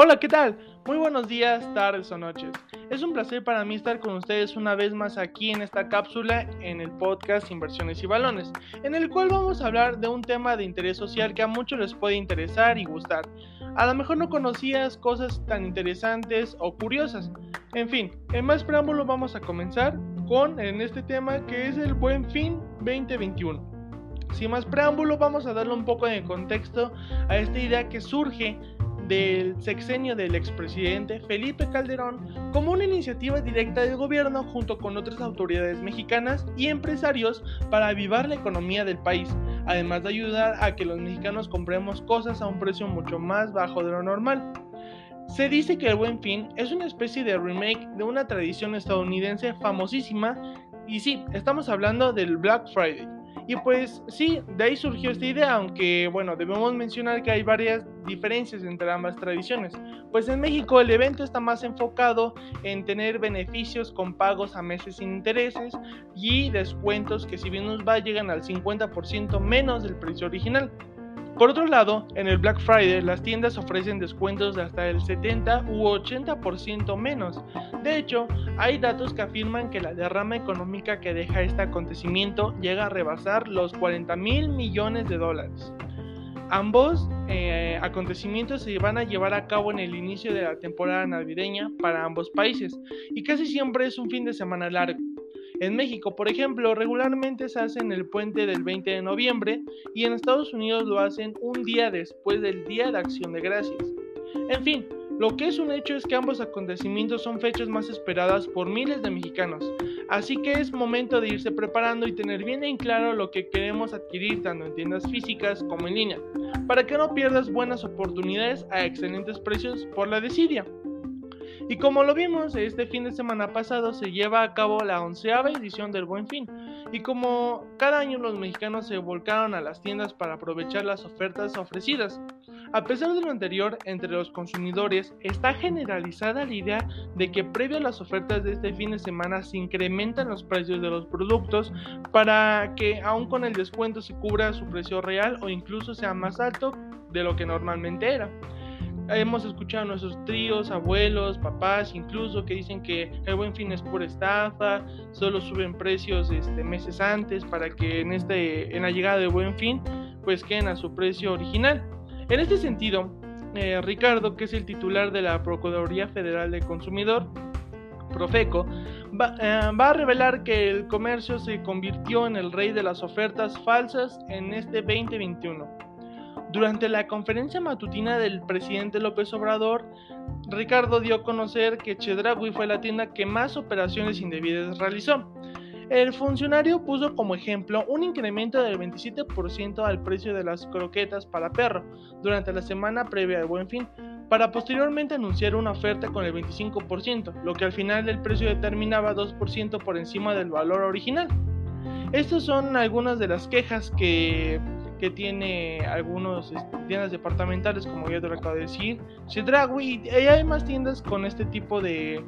Hola, ¿qué tal? Muy buenos días, tardes o noches. Es un placer para mí estar con ustedes una vez más aquí en esta cápsula en el podcast Inversiones y Balones, en el cual vamos a hablar de un tema de interés social que a muchos les puede interesar y gustar. A lo mejor no conocías cosas tan interesantes o curiosas. En fin, en más preámbulo vamos a comenzar con en este tema que es el Buen Fin 2021. Sin más preámbulo, vamos a darle un poco de contexto a esta idea que surge del sexenio del expresidente Felipe Calderón como una iniciativa directa del gobierno junto con otras autoridades mexicanas y empresarios para avivar la economía del país, además de ayudar a que los mexicanos compremos cosas a un precio mucho más bajo de lo normal. Se dice que el Buen Fin es una especie de remake de una tradición estadounidense famosísima y sí, estamos hablando del Black Friday. Y pues sí, de ahí surgió esta idea, aunque bueno, debemos mencionar que hay varias diferencias entre ambas tradiciones. Pues en México el evento está más enfocado en tener beneficios con pagos a meses sin intereses y descuentos que si bien nos va llegan al 50% menos del precio original. Por otro lado, en el Black Friday las tiendas ofrecen descuentos de hasta el 70 u 80% menos. De hecho, hay datos que afirman que la derrama económica que deja este acontecimiento llega a rebasar los 40 mil millones de dólares. Ambos eh, acontecimientos se van a llevar a cabo en el inicio de la temporada navideña para ambos países y casi siempre es un fin de semana largo. En México, por ejemplo, regularmente se hace en el puente del 20 de noviembre y en Estados Unidos lo hacen un día después del Día de Acción de Gracias. En fin, lo que es un hecho es que ambos acontecimientos son fechas más esperadas por miles de mexicanos, así que es momento de irse preparando y tener bien en claro lo que queremos adquirir tanto en tiendas físicas como en línea, para que no pierdas buenas oportunidades a excelentes precios por la desidia. Y como lo vimos, este fin de semana pasado se lleva a cabo la onceava edición del Buen Fin. Y como cada año los mexicanos se volcaron a las tiendas para aprovechar las ofertas ofrecidas. A pesar de lo anterior, entre los consumidores está generalizada la idea de que previo a las ofertas de este fin de semana se incrementan los precios de los productos para que aún con el descuento se cubra su precio real o incluso sea más alto de lo que normalmente era. Hemos escuchado a nuestros tríos, abuelos, papás, incluso que dicen que el buen fin es pura estafa, solo suben precios este, meses antes para que en, este, en la llegada del buen fin pues queden a su precio original. En este sentido, eh, Ricardo, que es el titular de la Procuraduría Federal del Consumidor, Profeco, va, eh, va, a revelar que el comercio se convirtió en el rey de las ofertas falsas en este 2021. Durante la conferencia matutina del presidente López Obrador, Ricardo dio a conocer que Chedraui fue la tienda que más operaciones indebidas realizó. El funcionario puso como ejemplo un incremento del 27% al precio de las croquetas para perro durante la semana previa al Buen Fin, para posteriormente anunciar una oferta con el 25%, lo que al final del precio determinaba 2% por encima del valor original. Estas son algunas de las quejas que que tiene algunos este, tiendas departamentales, como ya te lo acabo de decir, y hay más tiendas con este tipo de,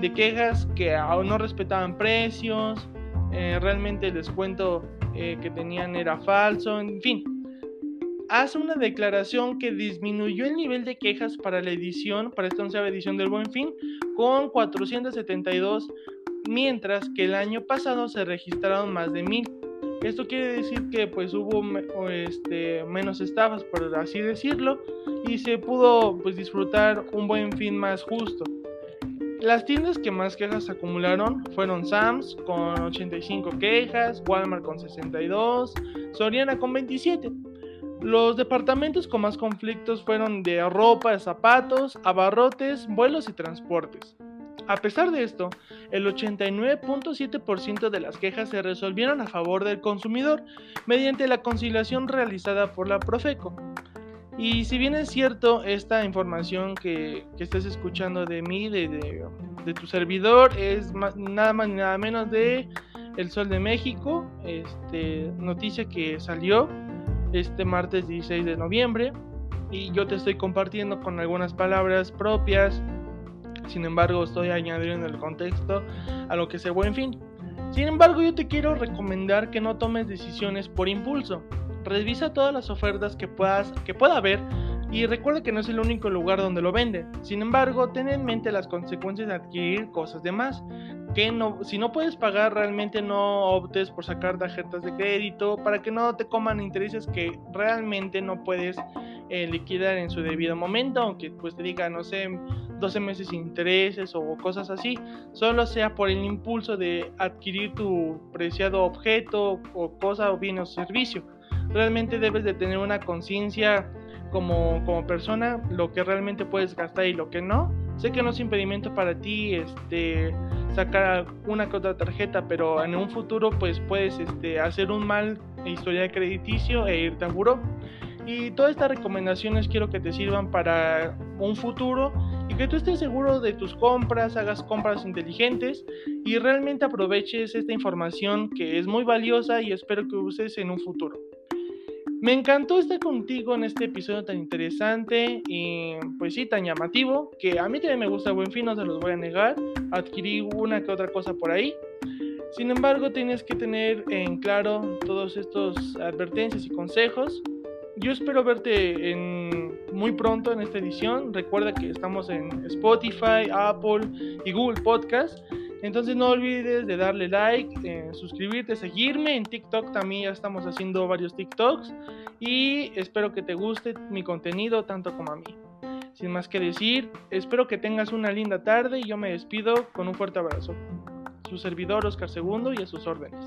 de quejas que aún no respetaban precios, eh, realmente el descuento eh, que tenían era falso, en fin. Hace una declaración que disminuyó el nivel de quejas para la edición, para esta onceava edición del Buen Fin, con 472, mientras que el año pasado se registraron más de 1000. Esto quiere decir que pues hubo este, menos estafas, por así decirlo, y se pudo pues disfrutar un buen fin más justo. Las tiendas que más quejas acumularon fueron Sams con 85 quejas, Walmart con 62, Soriana con 27. Los departamentos con más conflictos fueron de ropa, zapatos, abarrotes, vuelos y transportes. A pesar de esto, el 89.7% de las quejas se resolvieron a favor del consumidor mediante la conciliación realizada por la Profeco. Y si bien es cierto esta información que, que estás escuchando de mí, de, tu servidor, es nada más ni nada menos de El Sol de México, este, noticia que salió este martes 16 de noviembre y yo te estoy compartiendo con algunas palabras propias sin embargo, estoy añadiendo el contexto a lo que se buen fin. Sin embargo, yo te quiero recomendar que no tomes decisiones por impulso. Revisa todas las ofertas que, puedas, que pueda haber Y recuerda que no es el único lugar donde lo venden. Sin embargo, ten en mente las consecuencias de adquirir cosas de más. Que no, si no puedes pagar, realmente no optes por sacar tarjetas de crédito para que no te coman intereses que realmente no puedes eh, liquidar en su debido momento, aunque pues te diga, no sé, 12 meses sin intereses o cosas así, solo sea por el impulso de adquirir tu preciado objeto o cosa o bien o servicio. Realmente debes de tener una conciencia como, como persona, lo que realmente puedes gastar y lo que no. Sé que no es impedimento para ti este, sacar una que otra tarjeta, pero en un futuro pues puedes este, hacer un mal historial crediticio e irte a buró. Y todas estas recomendaciones quiero que te sirvan para un futuro y que tú estés seguro de tus compras, hagas compras inteligentes y realmente aproveches esta información que es muy valiosa y espero que uses en un futuro. Me encantó estar contigo en este episodio tan interesante y pues sí, tan llamativo, que a mí también me gusta Buen Fin, no se los voy a negar, adquirí una que otra cosa por ahí. Sin embargo, tienes que tener en claro todos estos advertencias y consejos. Yo espero verte en, muy pronto en esta edición. Recuerda que estamos en Spotify, Apple y Google Podcast. Entonces no olvides de darle like, eh, suscribirte, seguirme. En TikTok también ya estamos haciendo varios TikToks. Y espero que te guste mi contenido tanto como a mí. Sin más que decir, espero que tengas una linda tarde y yo me despido con un fuerte abrazo. Su servidor Oscar II y a sus órdenes.